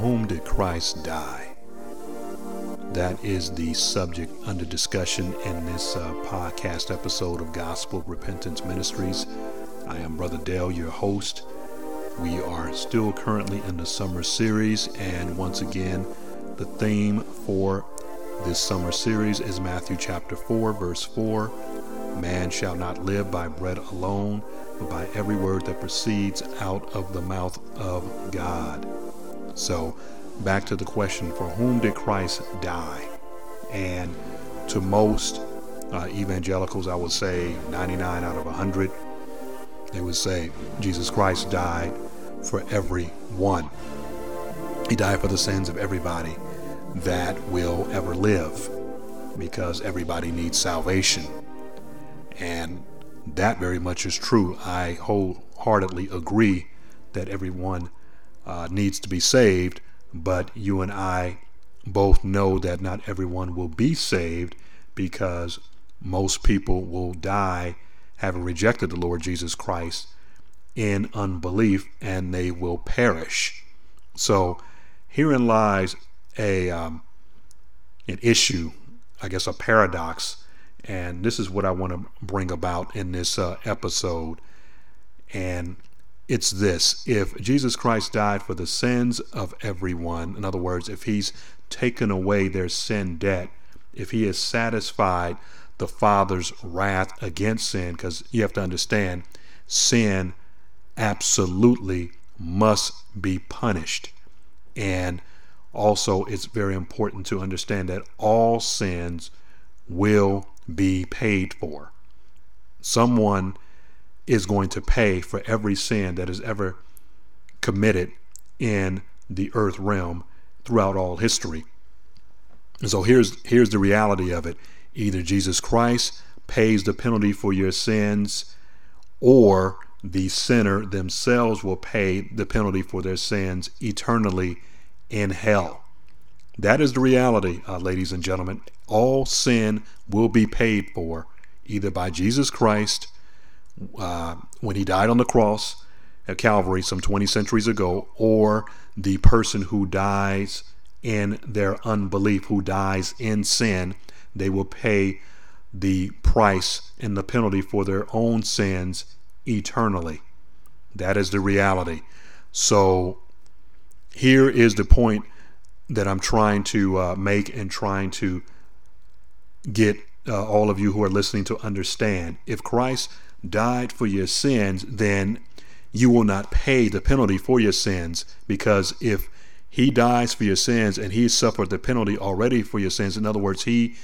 whom did Christ die? That is the subject under discussion in this uh, podcast episode of Gospel Repentance Ministries. I am Brother Dale, your host. We are still currently in the summer series, and once again, the theme for this summer series is Matthew chapter 4, verse 4. Man shall not live by bread alone, but by every word that proceeds out of the mouth of God. So, back to the question for whom did Christ die? And to most uh, evangelicals, I would say 99 out of 100, they would say Jesus Christ died for everyone. He died for the sins of everybody that will ever live because everybody needs salvation. And that very much is true. I wholeheartedly agree that everyone uh, needs to be saved, but you and I both know that not everyone will be saved because most people will die having rejected the Lord Jesus Christ in unbelief and they will perish. So herein lies a um, an issue, I guess a paradox, and this is what I want to bring about in this uh, episode. And it's this: if Jesus Christ died for the sins of everyone, in other words, if He's taken away their sin debt, if He has satisfied the Father's wrath against sin, because you have to understand, sin absolutely must be punished. And also, it's very important to understand that all sins will be paid for. Someone is going to pay for every sin that is ever committed in the earth realm throughout all history. And so here's here's the reality of it. Either Jesus Christ pays the penalty for your sins or the sinner themselves will pay the penalty for their sins eternally in hell. That is the reality, uh, ladies and gentlemen. All sin will be paid for either by Jesus Christ uh, when he died on the cross at Calvary some 20 centuries ago, or the person who dies in their unbelief, who dies in sin. They will pay the price and the penalty for their own sins eternally. That is the reality. So here is the point that I'm trying to uh, make and trying to get uh, all of you who are listening to understand. If Christ died for your sins, then you will not pay the penalty for your sins because if he dies for your sins and he suffered the penalty already for your sins, in other words, he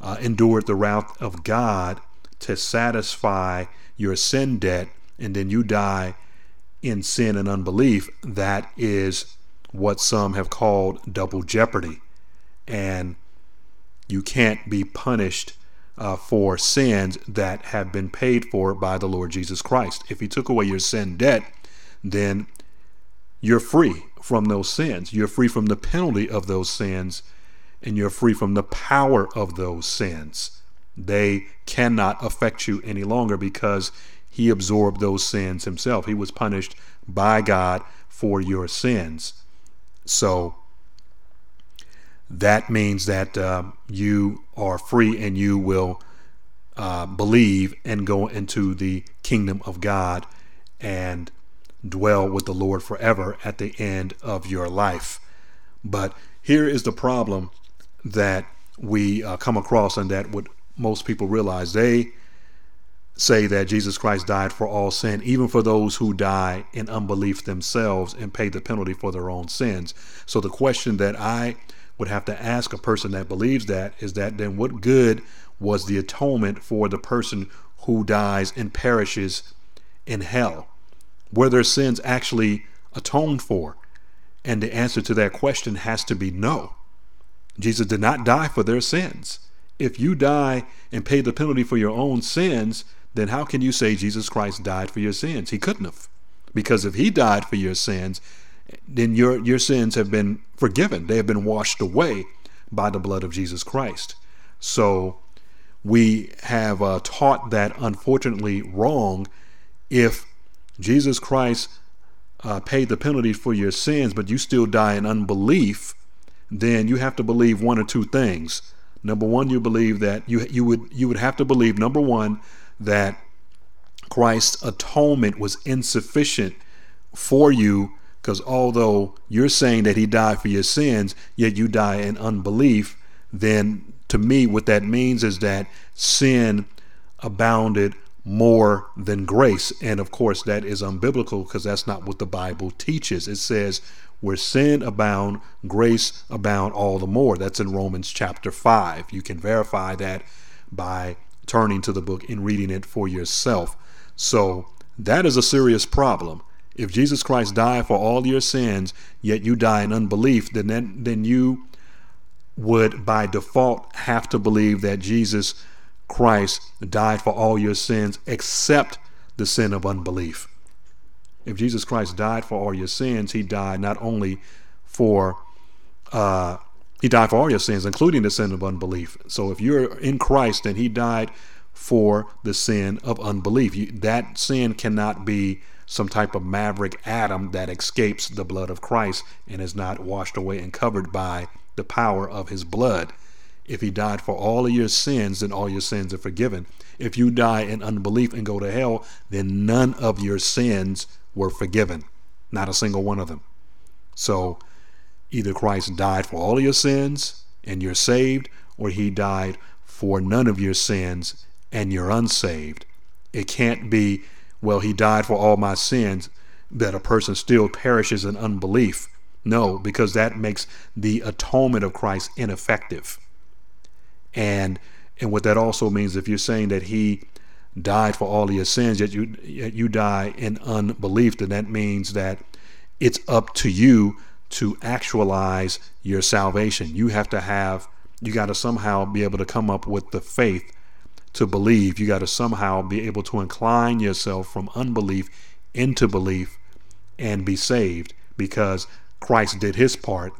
uh, endured the wrath of God to satisfy your sin debt, and then you die in sin and unbelief, that is what some have called double jeopardy. And you can't be punished uh, for sins that have been paid for by the Lord Jesus Christ. If He took away your sin debt, then you're free from those sins. You're free from the penalty of those sins, and you're free from the power of those sins. They cannot affect you any longer because He absorbed those sins Himself. He was punished by God for your sins. So that means that uh, you are free and you will uh, believe and go into the kingdom of God and dwell with the Lord forever at the end of your life. But here is the problem that we uh, come across, and that what most people realize they say that Jesus Christ died for all sin, even for those who die in unbelief themselves and pay the penalty for their own sins. So the question that I would have to ask a person that believes that is that then what good was the atonement for the person who dies and perishes in hell? Were their sins actually atoned for? And the answer to that question has to be no. Jesus did not die for their sins. If you die and pay the penalty for your own sins, then how can you say Jesus Christ died for your sins? He couldn't have. Because if he died for your sins, then your, your sins have been forgiven. They have been washed away by the blood of Jesus Christ. So we have uh, taught that unfortunately wrong if Jesus Christ uh, paid the penalty for your sins, but you still die in unbelief, then you have to believe one or two things. Number one, you believe that you you would you would have to believe number one that Christ's atonement was insufficient for you because although you're saying that he died for your sins, yet you die in unbelief, then to me, what that means is that sin abounded more than grace. And of course, that is unbiblical because that's not what the Bible teaches. It says, where sin abound, grace abound all the more. That's in Romans chapter 5. You can verify that by turning to the book and reading it for yourself. So that is a serious problem. If Jesus Christ died for all your sins, yet you die in unbelief, then then you would by default have to believe that Jesus Christ died for all your sins except the sin of unbelief. If Jesus Christ died for all your sins, he died not only for uh, he died for all your sins, including the sin of unbelief. So if you're in Christ, then he died for the sin of unbelief. You, that sin cannot be some type of maverick atom that escapes the blood of Christ and is not washed away and covered by the power of his blood. If he died for all of your sins, then all your sins are forgiven. If you die in unbelief and go to hell, then none of your sins were forgiven. Not a single one of them. So either Christ died for all of your sins and you're saved, or he died for none of your sins and you're unsaved. It can't be, well, he died for all my sins, that a person still perishes in unbelief. No, because that makes the atonement of Christ ineffective. And and what that also means, if you're saying that he died for all your sins, yet you yet you die in unbelief, then that means that it's up to you to actualize your salvation. You have to have you got to somehow be able to come up with the faith to believe. You got to somehow be able to incline yourself from unbelief into belief and be saved because Christ did his part.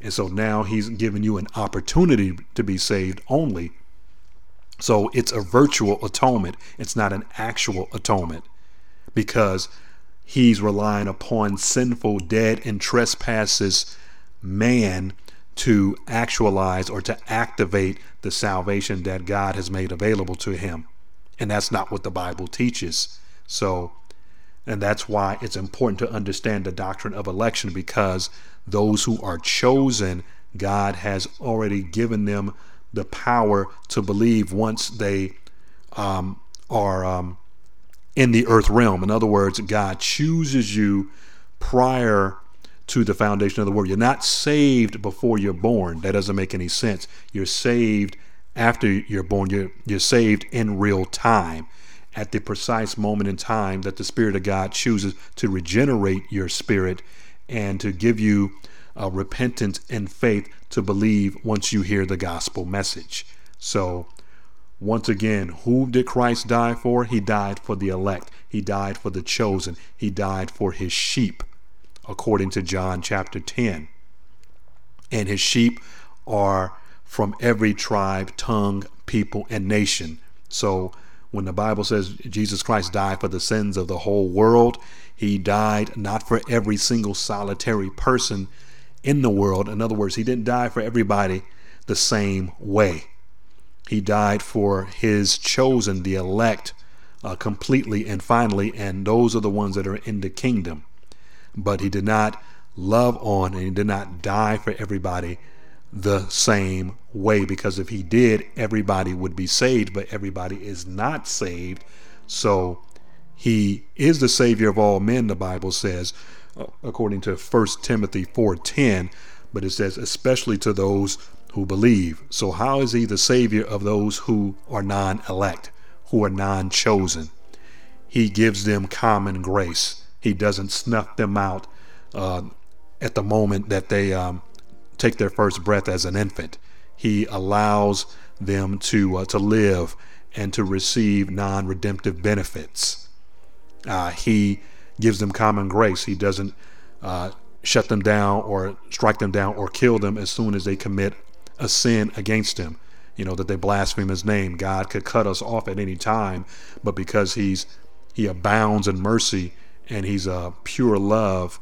And so now he's given you an opportunity to be saved only. So it's a virtual atonement. It's not an actual atonement because he's relying upon sinful, dead, and trespasses man to actualize or to activate the salvation that God has made available to him. And that's not what the Bible teaches. So and that's why it's important to understand the doctrine of election because those who are chosen, God has already given them the power to believe once they um, are um, in the earth realm. In other words, God chooses you prior to the foundation of the world. You're not saved before you're born. That doesn't make any sense. You're saved after you're born. You're, you're saved in real time at the precise moment in time that the Spirit of God chooses to regenerate your spirit and to give you a repentance and faith to believe once you hear the gospel message. So, once again, who did Christ die for? He died for the elect, He died for the chosen, He died for His sheep, according to John chapter 10. And His sheep are from every tribe, tongue, people, and nation. So, when the Bible says Jesus Christ died for the sins of the whole world, he died not for every single solitary person in the world. In other words, he didn't die for everybody the same way. He died for his chosen, the elect, uh, completely and finally, and those are the ones that are in the kingdom. But he did not love on and he did not die for everybody the same way because if he did, everybody would be saved, but everybody is not saved. So he is the savior of all men, the Bible says, according to 1 Timothy 4:10, but it says especially to those who believe. So how is he the savior of those who are non-elect, who are non-chosen? He gives them common grace. He doesn't snuff them out uh, at the moment that they um, take their first breath as an infant. He allows them to uh, to live and to receive non-redemptive benefits. Uh, he gives them common grace. He doesn't uh, shut them down or strike them down or kill them as soon as they commit a sin against him. You know that they blaspheme his name. God could cut us off at any time, but because he's he abounds in mercy and He's a pure love,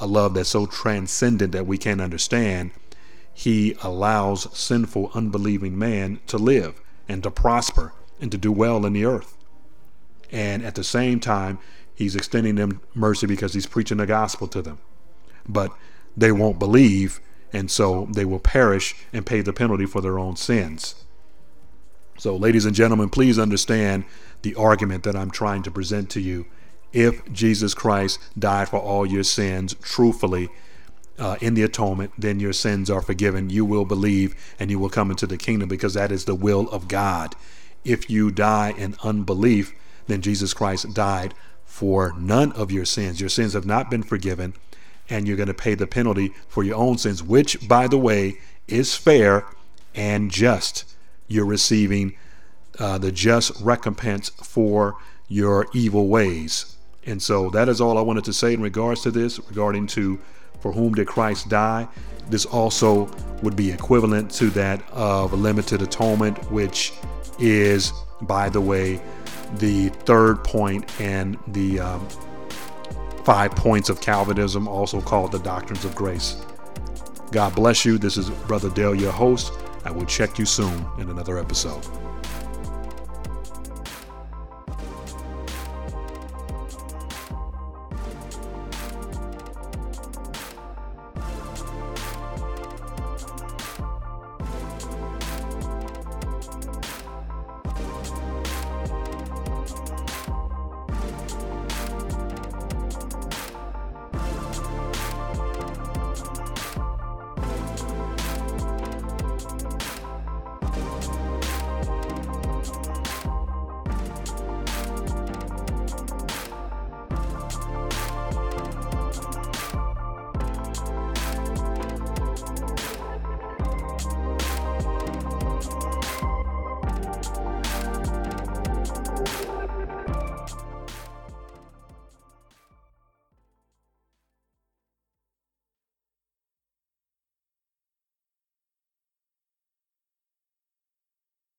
a love that's so transcendent that we can't understand. He allows sinful, unbelieving man to live and to prosper and to do well in the earth. And at the same time, He's extending them mercy because He's preaching the gospel to them. But they won't believe, and so they will perish and pay the penalty for their own sins. So, ladies and gentlemen, please understand the argument that I'm trying to present to you. If Jesus Christ died for all your sins truthfully uh, in the atonement, then your sins are forgiven. You will believe and you will come into the kingdom because that is the will of God. If you die in unbelief, then Jesus Christ died for none of your sins. Your sins have not been forgiven, and you're going to pay the penalty for your own sins, which, by the way, is fair and just you're receiving uh, the just recompense for your evil ways. And so that is all I wanted to say in regards to this, regarding to for whom did Christ die. This also would be equivalent to that of limited atonement, which is, by the way, the third point and the um, five points of Calvinism, also called the doctrines of grace. God bless you. This is Brother Dale, your host. I will check you soon in another episode.